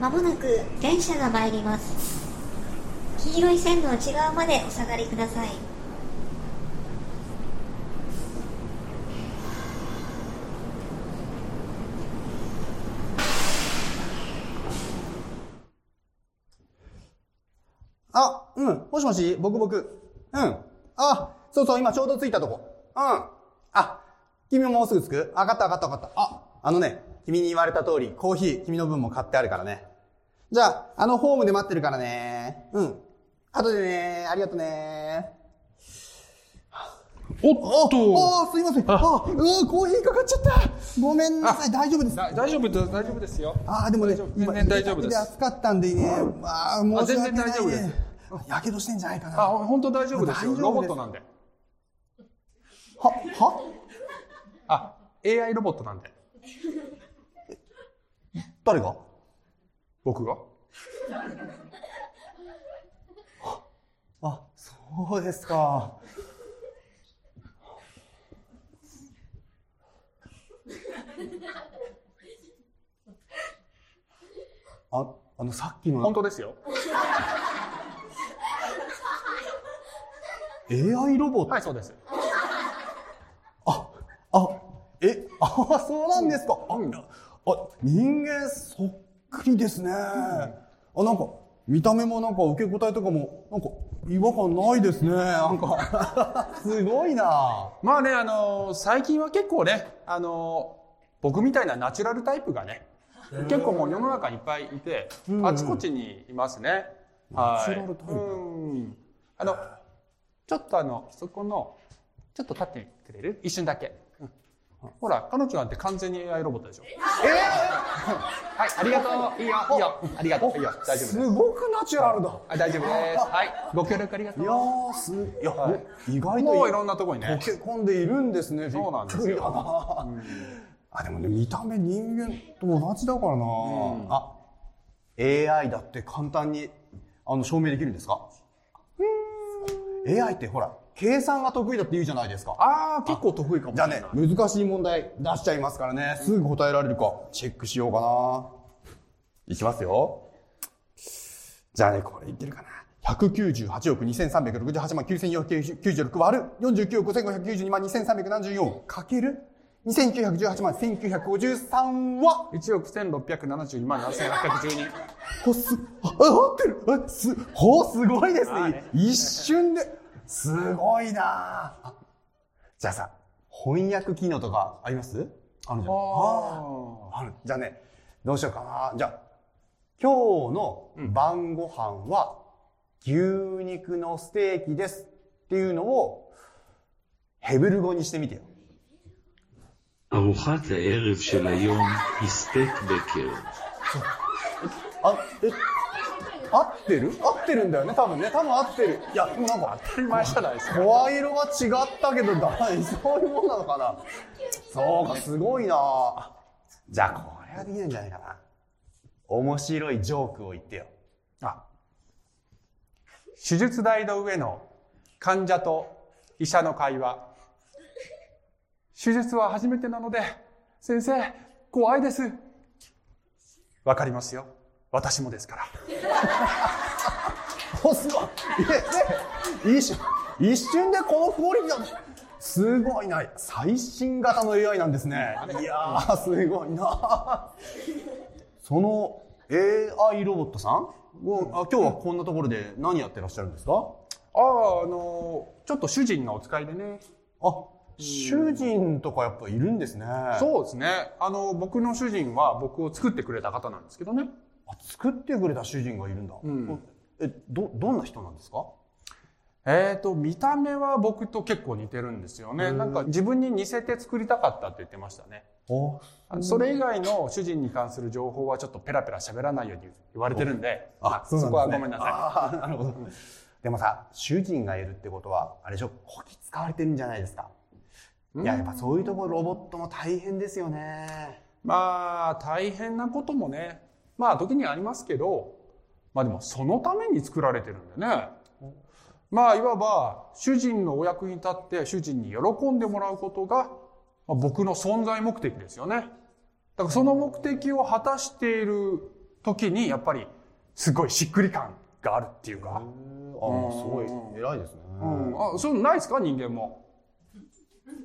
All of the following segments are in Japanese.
まもなく電車が参ります黄色い線の内側までお下がりくださいあ、うん。もしもし僕僕。うん。あ、そうそう、今ちょうど着いたとこ。うん。あ、君ももうすぐ着く？あ、わかったわかったわかった。あ、あのね、君に言われた通り、コーヒー、君の分も買ってあるからね。じゃあ、あのホームで待ってるからね。うん。後でね。ありがとね。おっとあ、あすいません。あ、うわコーヒーかかっちゃった。ごめんなさい、大丈夫です。だ大丈夫です、大丈夫ですよ。ああ、でもね全然大丈夫です今暑かったんでね、まあ、申し訳ない、ね。全然大丈夫です。やけどしてんじゃないかな。あ、本当大丈夫ですよ。ロボットなんで。は、は？あ、AI ロボットなんで。誰が？僕が？あ、そうですか。あ、あの、さっきの本当ですよ。AI ロボット、はい、そうです。あ、あ、え、あ、そうなんですか。あ、うんあ人間そっくりですね。あ、なんか、見た目もなんか受け答えとかも、なんか違和感ないですね。なんか、すごいな。まあね、あのー最近は結構ね、あのー僕みたいなナチュラルタイプがね、結構もう世の中にいっぱいいて、うんあちこちにいますね。はい。ナチュラルタイプうん。あの、ちょっとあの、そこの、ちょっと立ってくれる？一瞬だけ。うんほら、彼女なんて完全に AI ロボットでしょ。はい、ありがとう。いいよ、いいよ。ありがとう。いいよ、大丈夫です。すごくナチュラルだ。はい、大丈夫です。はい、ご協力ありがと。いうやー、す、いや、はい意外ともういろんなとこにね溶。け込んでいるんですね。そうなんですよ。あ、でもね、見た目人間と同じだからな。あ、AI だって簡単に、あの、証明できるんですか ?AI ってほら、計算が得意だって言うじゃないですか。ああ、結構得意かもしじゃあれない。ね、難しい問題出しちゃいますからね。すぐ答えられるか、チェックしようかな。いきますよ。じゃあね、これいってるかな。198億2368万9496割る49億5592万2374かける2918万1953は1億1672万7812。ほす、あ、あ合ってるあす、ほすごいですねね。一瞬で。すごいなあじゃあさ、翻訳機能とかありますあるじゃん。あーある。じゃあね、どうしようかな。じゃあ、今日の晩ご飯は、牛肉のステーキですっていうのを、ヘブル語にしてみてよ。 ארוחת הערב של היום היא סטייק בקר. あ、え、 合ってる？合ってるんだよね、多分ね。多分合ってる。いや、でもなんか、当たり前じゃないですか。声色が違ったけど、だそういうもんなのかな。そうか、すごいなじゃあ、これはできるんじゃないかな。面白いジョークを言ってよ。あ手術台の上の患者と医者の会話。手術は初めてなので、先生、怖いです。わかりますよ。私もですから。お、すごい。え、ね、一瞬、一瞬でこのクオリティだ。すごいな。最新型の AI なんですね。いやー、すごいな。その AI ロボットさん？をあ今日はこんなところで何やってらっしゃるんですか？ああ、あのちょっと主人がお使いでね。あ、主人とかやっぱいるんですね。そうですね。あの、僕の主人は僕を作ってくれた方なんですけどね。あ作ってくれた主人がいるんだ。んえ、ど、どんな人なんですか？えーと、見た目は僕と結構似てるんですよね。なんか自分に似せて作りたかったって言ってましたね。それ以外の主人に関する情報はちょっとペラペラ喋らないように言われてるんで、まあそこはごめんなさい。なるほど。でもさ、主人がいるってことは、あれでしょ、こき使われてるんじゃないですか？いや、やっぱそういうところロボットも大変ですよね。まあ、大変なこともね、まあ時にありますけど、まあでもそのために作られてるんでね。まあいわば主人のお役に立って主人に喜んでもらうことが、まあ僕の存在目的ですよね。だからその目的を果たしている時にやっぱりすごいしっくり感があるっていうか、あ、すごい。偉いですね。うん、あそういうのないですか？人間も。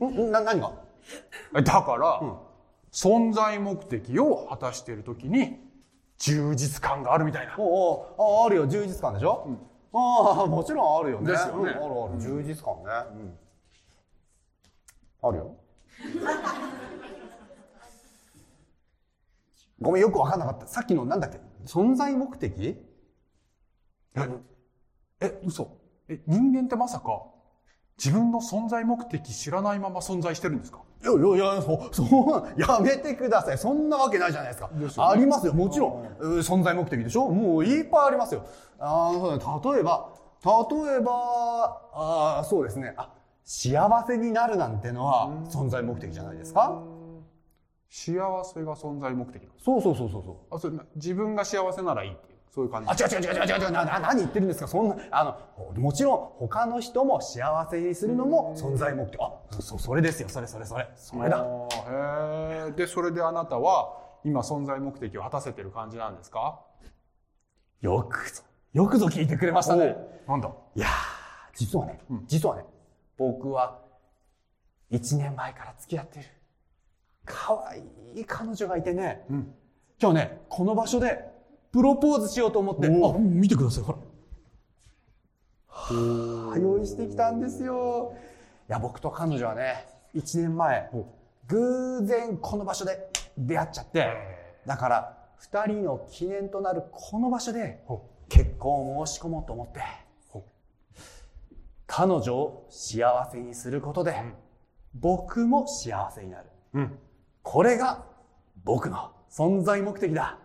ん？な、何が？だから、存在目的を果たしている時に充実感があるみたいな。おおああるよ、充実感でしょ、ああ、もちろんあるよね。ですよね。うんあるある、充実感ね。うん。あるよ。ごめん、よくわかんなかった。さっきのなんだっけ？存在目的？え嘘。え人間ってまさか自分の存在目的知らないまま存在してるんですか？いやいやいや、そ、そう、やめてください。そんなわけないじゃないですか。ありますよ。もちろん、う存在目的でしょ？もういっぱいありますよ。あ例えば、例えば、あーそうですね。あ、幸せになるなんてのは存在目的じゃないですか？幸せが存在目的なんですそうそうそうそうそう。あそれな自分が幸せならいいっていうそういう感じあ、違う違う違う違う違う、な、な、何言ってるんですか？そんな、あの、もちろん他の人も幸せにするのも存在目的。あ、そ、そそれですよ。それそれそれ。それだ。へえでそれであなたは今存在目的を果たせてる感じなんですか？よくぞ、よくぞ聞いてくれましたね。なんだ？いやー、実はね、実はね、僕は1年前から付き合ってる、可愛い彼女がいてね、今日ね、この場所でプロポーズしようと思って、あ、見てください、ほら。はあ、用意してきたんですよ。いや、僕と彼女はね、1年前、偶然この場所で出会っちゃって、だから、2人の記念となるこの場所で、結婚を申し込もうと思って、彼女を幸せにすることで、僕も幸せになる。うん。これが僕の存在目的だ。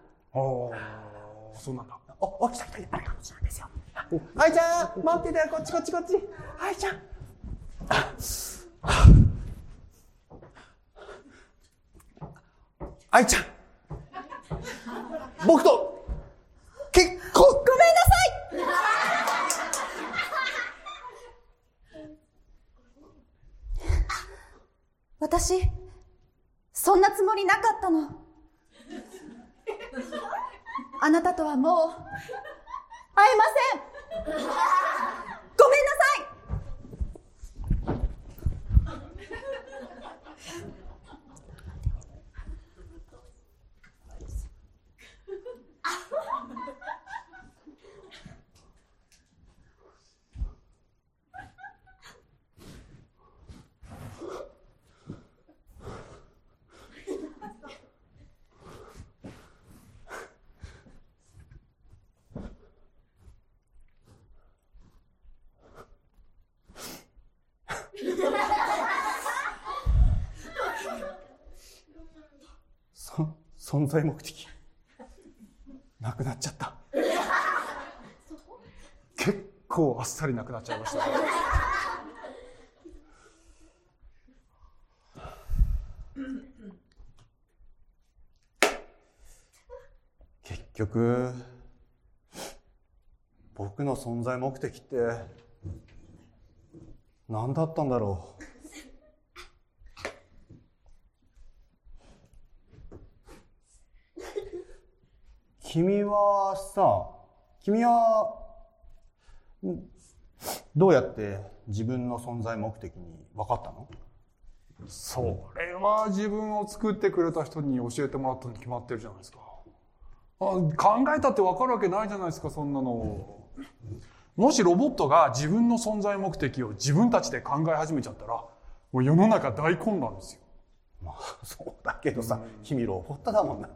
ああそうなんだお、お、来た来た来た。あれ彼女なんですよ。愛ちゃん、待っててよ、こっちこっちこっち。愛ちゃん。愛ちゃん。僕と、結婚。ごめんなさい私、そんなつもりなかったの。あなたとはもう、会えませんごめんなさいそ、存在目的。なくなっちゃった。結構あっさりなくなっちゃいました結局、僕の存在目的って、何だったんだろう。君はさ、君は、んどうやって自分の存在目的に分かったの？それは自分を作ってくれた人に教えてもらったに決まってるじゃないですか。あ考えたって分かるわけないじゃないですかそんなの。もしロボットが自分の存在目的を自分たちで考え始めちゃったらもう世の中大混乱ですよ。まあ、そうだけどさ、君ロボットだもんな。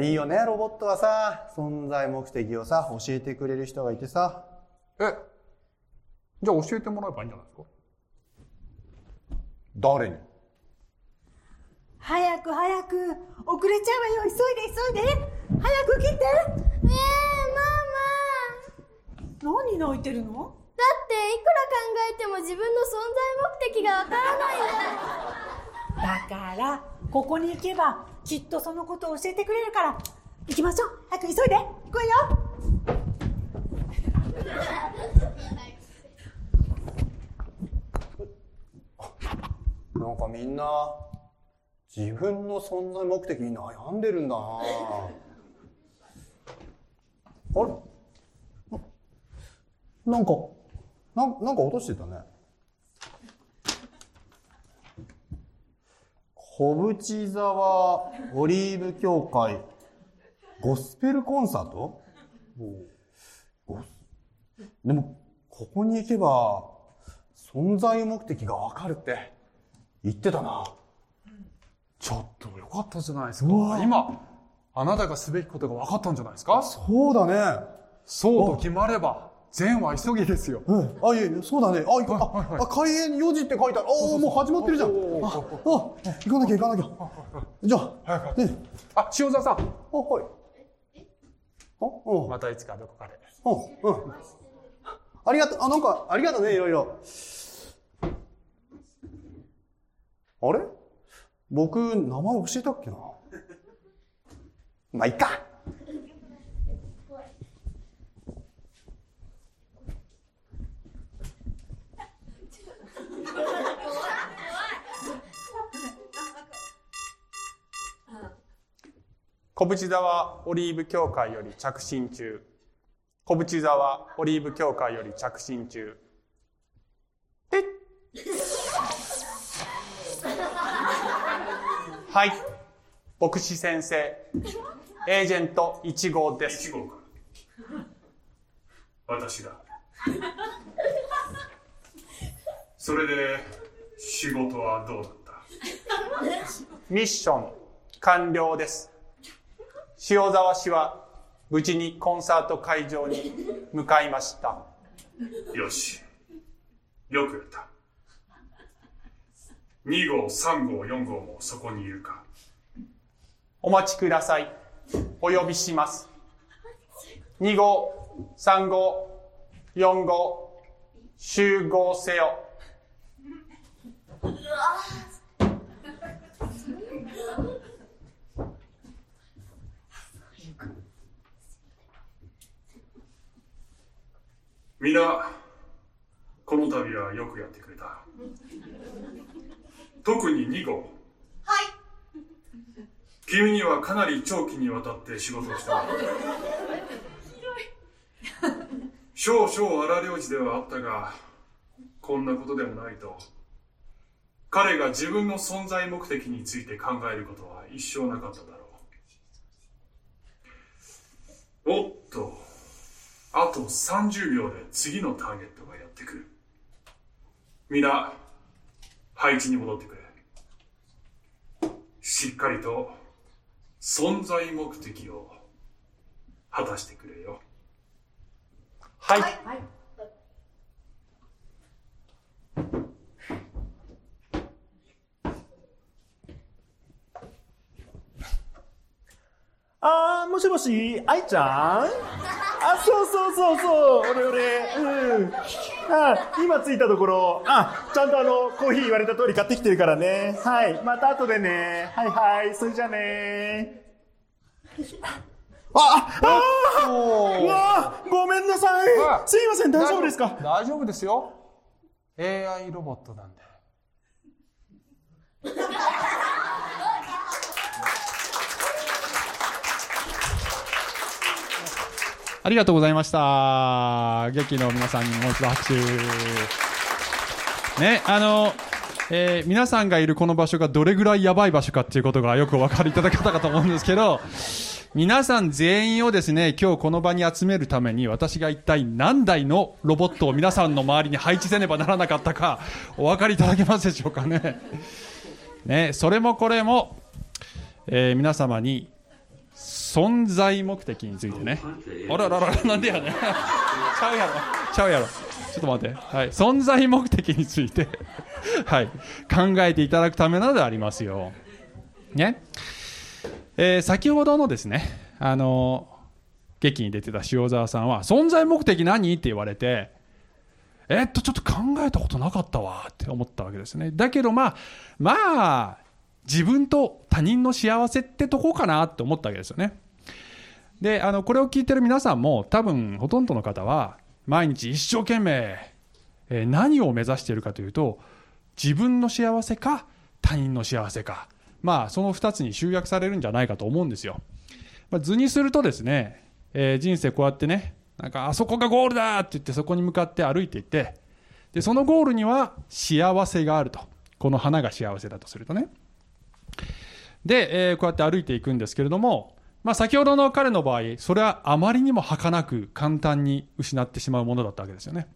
いいよね、ロボットはさ、存在目的をさ、教えてくれる人がいてさ。えじゃあ教えてもらえばいいんじゃないですか？誰に？早く早く。遅れちゃうわよ。急いで急いで。早く来て。ねえママ。何泣いてるの？だっていくら考えても自分の存在目的がわからないんだ だからここに行けばきっとそのことを教えてくれるから。行きましょう。早く急いで。行くわよ。なんかみんな、自分の存在目的に悩んでるんだな。あれ？ななんか、ななんか落としてたね。小淵沢オリーブ協会ゴスペルコンサート？でも、ここに行けば、存在目的がわかるって言ってたな。ちょっとよかったじゃないですか。今、あなたがすべきことが分かったんじゃないですか？そうだね。そうと決まれば、善は急ぎですよ。うん。あ、いえいえ、そうだね。あ、いか、はいはいあ、あ開演4時って書いてある。おお、もう始まってるじゃん。あ、あ、行かなきゃ行かなきゃ。じゃあ、ね、あ、塩沢さん。あ、はい。あ、うん。またいつかどこかで。うん、うん。ありがとう、あ、なんか、ありがとうね、いろいろ。あれ？僕、名前教えたっけな？まあ、いっか。小淵沢オリーブ協会より着信中。小淵沢オリーブ協会より着信中。えっはい。牧師先生。エージェント1号です。1号か私だそれで仕事はどうだった？ミッション完了です。塩沢氏は無事にコンサート会場に向かいました。よしよくやった2号3号4号もそこにいるかお待ちください。お呼びします。2号、3号、4号、集合せよ。みんなこの度はよくやってくれた。特に2号。はい。君にはかなり長期にわたって仕事をした少々荒領事ではあったがこんなことでもないと。彼が自分の存在目的について考えることは一生なかっただろう。おっとあと30秒で次のターゲットがやってくる。みんな、配置に戻ってくれ。しっかりと存在目的を果たしてくれよ。はい。あー、もしもし、愛ちゃん？あ、そうそうそうそう、俺俺、うん。あ、今着いたところ、あ、ちゃんとあの、コーヒー言われた通り買ってきてるからね。はい、また後でね。はいはい、それじゃねあ、あ、うわーごめんなさいあ。すいません、大丈夫ですか？大丈夫ですよ。AI ロボットなんで。ありがとうございました。劇の皆さんにもう一度拍手。ね、あの、えー皆さんがいるこの場所がどれぐらいやばい場所かっていうことがよくお分かりいただけたかと思うんですけど、皆さん全員をですね、今日この場に集めるために私が一体何台のロボットを皆さんの周りに配置せねばならなかったか、お分かりいただけますでしょうかね。ね、それもこれも、えー皆様に存在目的についてね。あららら、なんでやねん。ちゃうやろ。ちゃうやろ。ちょっと待って。はい。存在目的について、はい。考えていただくためなのでありますよ。ね。えー先ほどのですね、あの劇に出てた塩沢さんは、存在目的何？って言われて、えっと、ちょっと考えたことなかったわって思ったわけですね。だけどまあ、まあ、自分と他人の幸せってとこかなって思ったわけですよね。で、あの、これを聞いてる皆さんも多分ほとんどの方は毎日一生懸命、えー何を目指しているかというと、自分の幸せか他人の幸せか。まあ、その二つに集約されるんじゃないかと思うんですよ。まあ、図にするとですね、えー人生こうやってね、なんか、あそこがゴールだって言ってそこに向かって歩いていって、で、そのゴールには幸せがあると。この花が幸せだとするとね。で、えーこうやって歩いていくんですけれども、まあ先ほどの彼の場合、それはあまりにも儚く簡単に失ってしまうものだったわけですよね。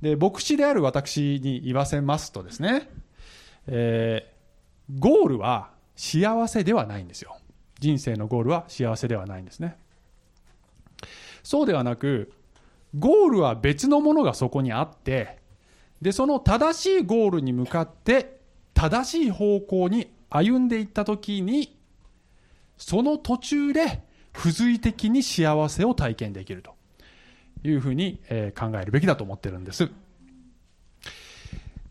で、牧師である私に言わせますとですね、えーゴールは幸せではないんですよ。人生のゴールは幸せではないんですね。そうではなく、ゴールは別のものがそこにあって、で、その正しいゴールに向かって、正しい方向に歩んでいったときに、その途中で、付随的に幸せを体験できるというふうに、えー考えるべきだと思ってるんです。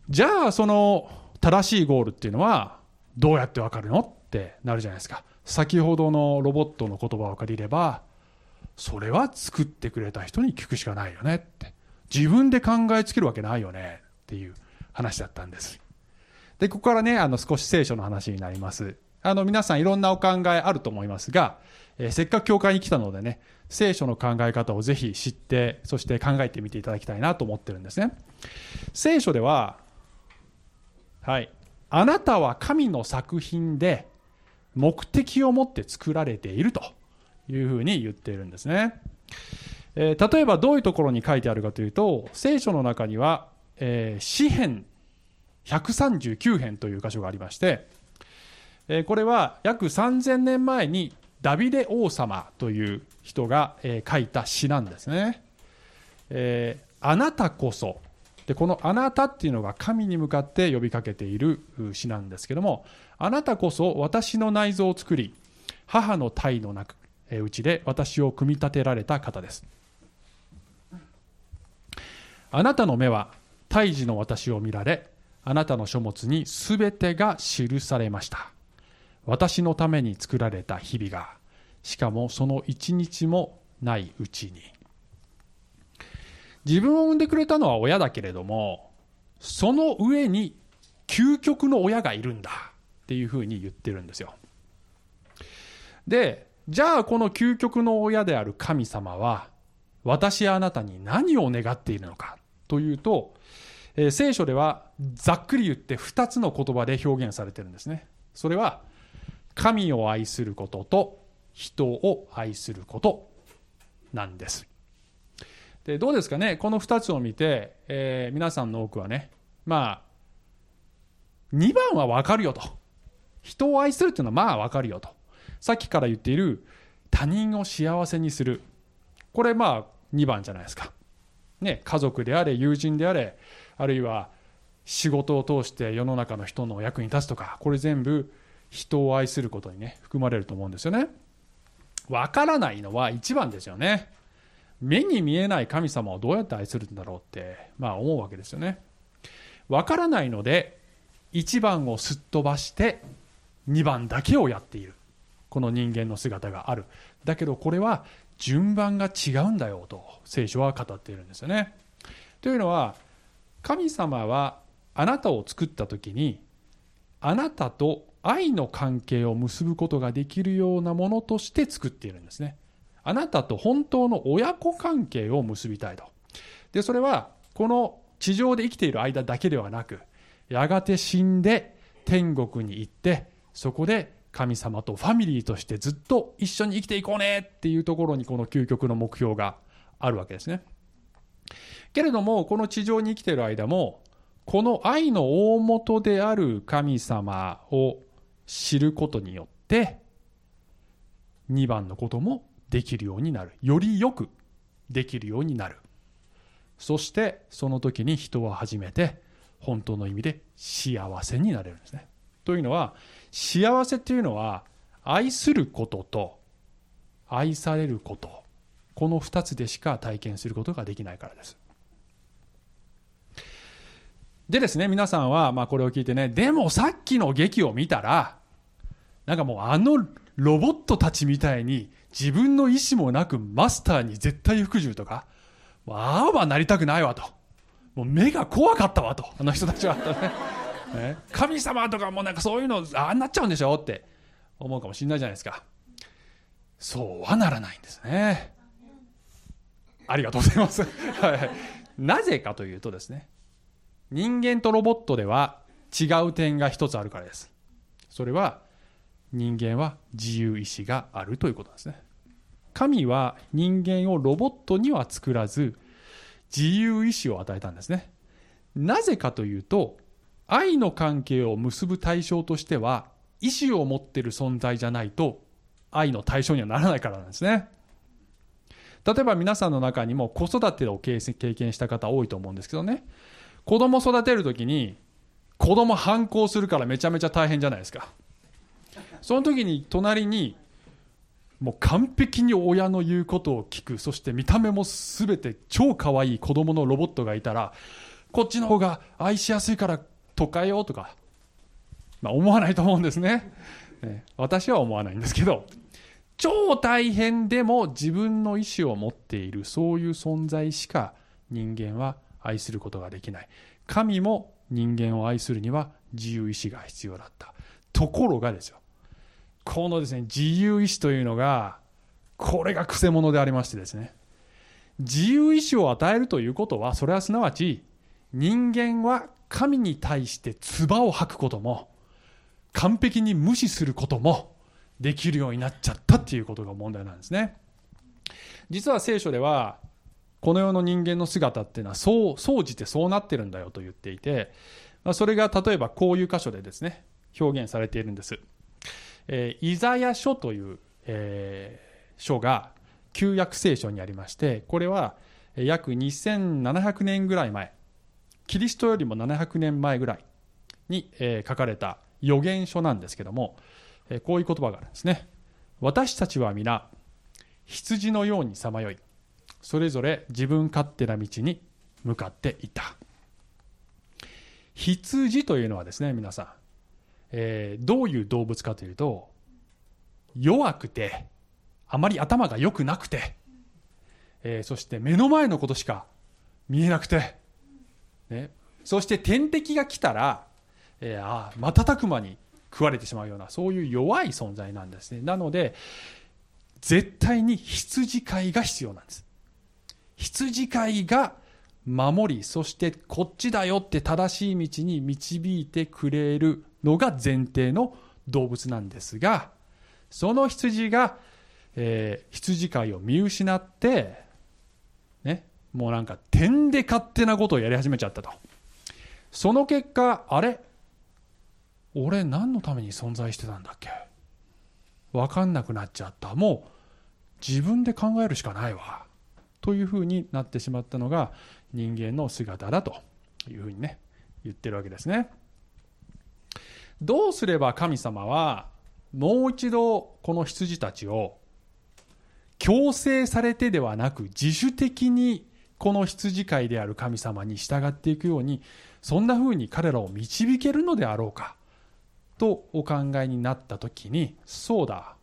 じゃあ、その正しいゴールっていうのは、どうやってわかるのってなるじゃないですか。先ほどのロボットの言葉を借りれば、それは作ってくれた人に聞くしかないよねって。自分で考えつけるわけないよねっていう話だったんです。で、ここからね、あの少し聖書の話になります。あの皆さんいろんなお考えあると思いますが、えーせっかく教会に来たのでね、聖書の考え方をぜひ知って、そして考えてみていただきたいなと思ってるんですね。聖書では、はい。あなたは神の作品で目的を持って作られているというふうに言っているんですね。えー例えばどういうところに書いてあるかというと、聖書の中には、えー詩編139編という箇所がありまして、えこれは約3000年前にダビデ王様という人が、え書いた詩なんですね。えーあなたこそでこの「あなた」っていうのが神に向かって呼びかけている詩なんですけどもあなたこそ私の内臓を作り母の体の中えうちで私を組み立てられた方ですあなたの目は胎児の私を見られあなたの書物にすべてが記されました。私のために作られた日々がしかもその一日もないうちに。自分を産んでくれたのは親だけれどもその上に究極の親がいるんだっていうふうに言ってるんですよ。でじゃあこの究極の親である神様は私やあなたに何を願っているのかというと、えー聖書ではざっくり言って2つの言葉で表現されてるんですね。それは神を愛することと人を愛することなんです。でどうですかね？この2つを見て、えー皆さんの多くはねまあ2番は分かるよと。人を愛するっていうのはまあ分かるよと。さっきから言っている他人を幸せにする。これまあ2番じゃないですか、ね、家族であれ友人であれあるいは仕事を通して世の中の人の役に立つとかこれ全部人を愛することにね含まれると思うんですよね分からないのは1番ですよね目に見えない神様をどうやって愛するんだろうって、まあ、思うわけですよね。わからないので1番をすっ飛ばして2番だけをやっているこの人間の姿があるだけどこれは順番が違うんだよと聖書は語っているんですよね。というのは神様はあなたを作った時にあなたと愛の関係を結ぶことができるようなものとして作っているんですね。あなたと本当の親子関係を結びたいと。で、それは、この地上で生きている間だけではなく、やがて死んで天国に行って、そこで神様とファミリーとしてずっと一緒に生きていこうねっていうところにこの究極の目標があるわけですね。けれども、この地上に生きている間も、この愛の大元である神様を知ることによって、2番のこともできるようになる。よりよくできるようになる。そして、その時に人は初めて、本当の意味で幸せになれるんですね。というのは、幸せっていうのは、愛することと、愛されること、この2つでしか体験することができないからです。でですね、皆さんは、まあこれを聞いてね、でもさっきの劇を見たら、なんかもうあのロボットたちみたいに自分の意思もなくマスターに絶対服従とか、もうああはなりたくないわと。もう目が怖かったわと。あの人たちは。ね、神様とかもなんかそういうの、ああなっちゃうんでしょって思うかもしれないじゃないですか。そうはならないんですね。ありがとうございます。はいなぜかというとですね、人間とロボットでは違う点が一つあるからです。それは人間は自由意志があるということなんですね。神は人間をロボットには作らず自由意志を与えたんですね。なぜかというと愛の関係を結ぶ対象としては意志を持っている存在じゃないと愛の対象にはならないからなんですね。例えば皆さんの中にも子育てを経験した方多いと思うんですけどね。子供育てるときに子供反抗するからめちゃめちゃ大変じゃないですか。その時に隣にもう完璧に親の言うことを聞く、そして見た目も全て超可愛い子供のロボットがいたら、こっちの方が愛しやすいから都会よとか、まあ思わないと思うんですね。ね私は思わないんですけど、超大変でも自分の意思を持っているそういう存在しか人間は愛することができない。神も人間を愛するには自由意志が必要だった。ところがですよ。このですね、自由意志というのが、これが癖者でありましてですね。自由意志を与えるということは、それはすなわち、人間は神に対して唾を吐くことも、完璧に無視することもできるようになっちゃったっていうことが問題なんですね。実は聖書では、この世の人間の姿っていうのは、そう、総じてそうなってるんだよと言っていて、まあ、それが例えばこういう箇所でですね、表現されているんです。えー、イザヤ書という、えー、書が旧約聖書にありまして、これは約2700年ぐらい前、キリストよりも700年前ぐらいに、えー、書かれた予言書なんですけども、えー、こういう言葉があるんですね。私たちは皆、羊のようにさまよい、それぞれ自分勝手な道に向かっていた。羊というのはですね、皆さん、えー、どういう動物かというと、弱くて、あまり頭が良くなくて、えー、そして目の前のことしか見えなくて、ね、そして天敵が来たら、えー、あ瞬く間に食われてしまうような、そういう弱い存在なんですね。なので、絶対に羊飼いが必要なんです。羊飼いが守り、そしてこっちだよって正しい道に導いてくれるのが前提の動物なんですが、その羊が、えー、羊飼いを見失って、ね、もうなんか点で勝手なことをやり始めちゃったと。その結果、あれ？俺何のために存在してたんだっけ？わかんなくなっちゃった。もう自分で考えるしかないわ。というふうになってしまったのが人間の姿だというふうにね、言ってるわけですね。どうすれば神様はもう一度この羊たちを強制されてではなく自主的にこの羊飼いである神様に従っていくようにそんな風に彼らを導けるのであろうかとお考えになった時にそうだ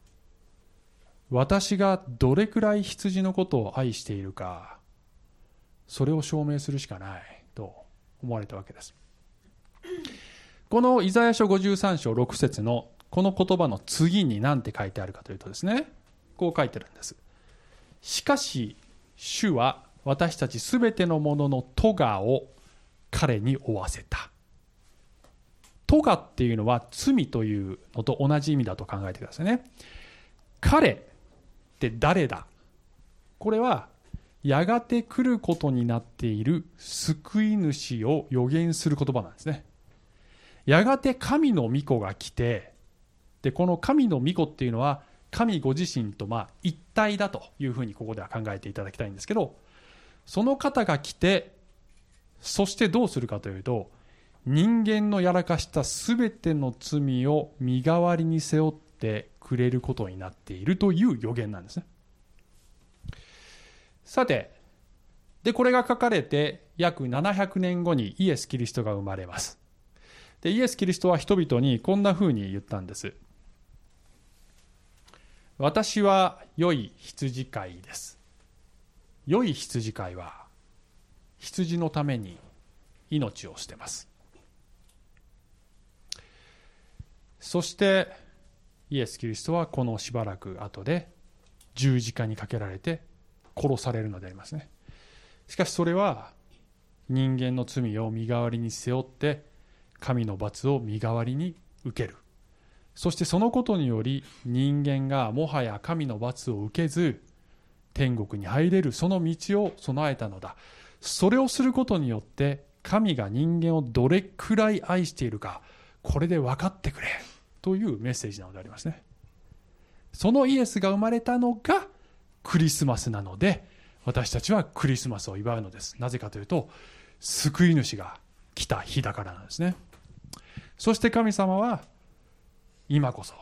私がどれくらい羊のことを愛しているかそれを証明するしかないと思われたわけです。このイザヤ書53章6節のこの言葉の次に何て書いてあるかというとですねこう書いてるんです。しかし主は私たちすべてのものの咎を彼に負わせた。咎っていうのは罪というのと同じ意味だと考えてくださいね。彼って誰だ？これはやがて来ることになっている救い主を予言する言葉なんですね。やがて神の御子が来てでこの神の御子っていうのは神ご自身とま一体だというふうにここでは考えていただきたいんですけどその方が来てそしてどうするかというと人間のやらかした全ての罪を身代わりに背負ってくれることになっているという予言なんですね。さてでこれが書かれて約700年後にイエス・キリストが生まれます。でイエス・キリストは人々にこんなふうに言ったんです。私は良い羊飼いです。良い羊飼いは羊のために命を捨てます。そしてイエス・キリストはこのしばらく後で十字架にかけられて殺されるのでありますね。しかしそれは人間の罪を身代わりに背負って神の罰を身代わりに受ける。そしてそのことにより人間がもはや神の罰を受けず天国に入れるその道を備えたのだ。それをすることによって神が人間をどれくらい愛しているかこれで分かってくれ。というメッセージなのでありますね。そのイエスが生まれたのがクリスマスなので私たちはクリスマスを祝うのです。なぜかというと救い主が来た日だからなんですね。そして神様は今こそ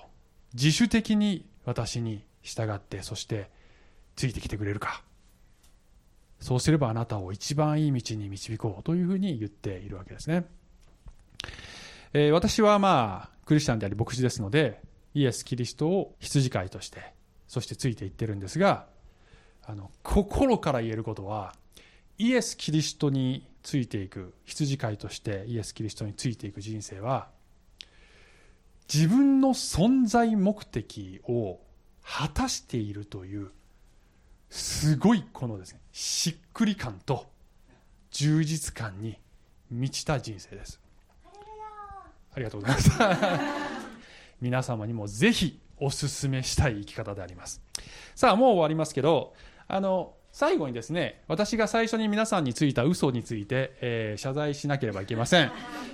自主的に私に従ってそしてついてきてくれるか。そうすればあなたを一番いい道に導こうというふうに言っているわけですね、えー、私はまあクリスチャンであり牧師ですのでイエス・キリストを羊飼いとしてそしてついていってるんですがあの心から言えることはイエス・キリストについていく羊飼いとしてイエス・キリストについていく人生は自分の存在目的を果たしているというすごいこのですねしっくり感と充実感に満ちた人生です。ありがとうございます。皆様にもぜひお勧めしたい生き方であります。さあもう終わりますけどあの最後にですね私が最初に皆さんについた嘘について、えー、謝罪しなければいけません、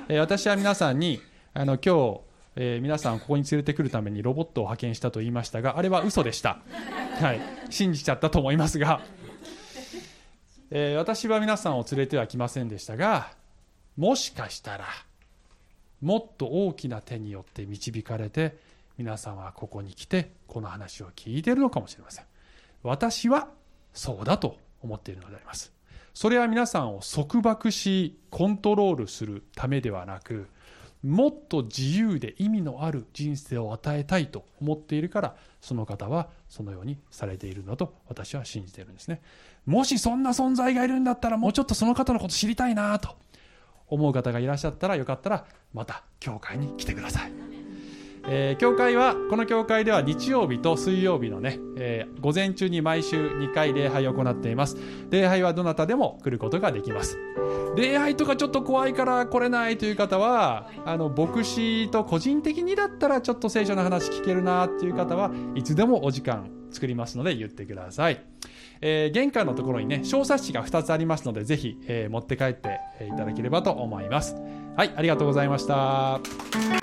えー、私は皆さんにあの今日えー、皆さんここに連れてくるためにロボットを派遣したと言いましたがあれは嘘でした、はい、信じちゃったと思いますが、え、私は皆さんを連れてはきませんでしたがもしかしたらもっと大きな手によって導かれて皆さんはここに来てこの話を聞いているのかもしれません。私はそうだと思っているのであります。それは皆さんを束縛しコントロールするためではなくもっと自由で意味のある人生を与えたいと思っているからその方はそのようにされているんだと私は信じているんですね。もしそんな存在がいるんだったらもうちょっとその方のこと知りたいなと。思う方がいらっしゃったらよかったらまた教会に来てください。えー、教会はこの教会では日曜日と水曜日のね、えー、午前中に毎週2回礼拝を行っています。礼拝はどなたでも来ることができます。礼拝とかちょっと怖いから来れないという方はあの牧師と個人的にだったらちょっと聖書の話聞けるなっていう方はいつでもお時間作りますので言ってください、えー、玄関のところにね小冊子が2つありますのでぜひ、えー、持って帰っていただければと思います。はいありがとうございました。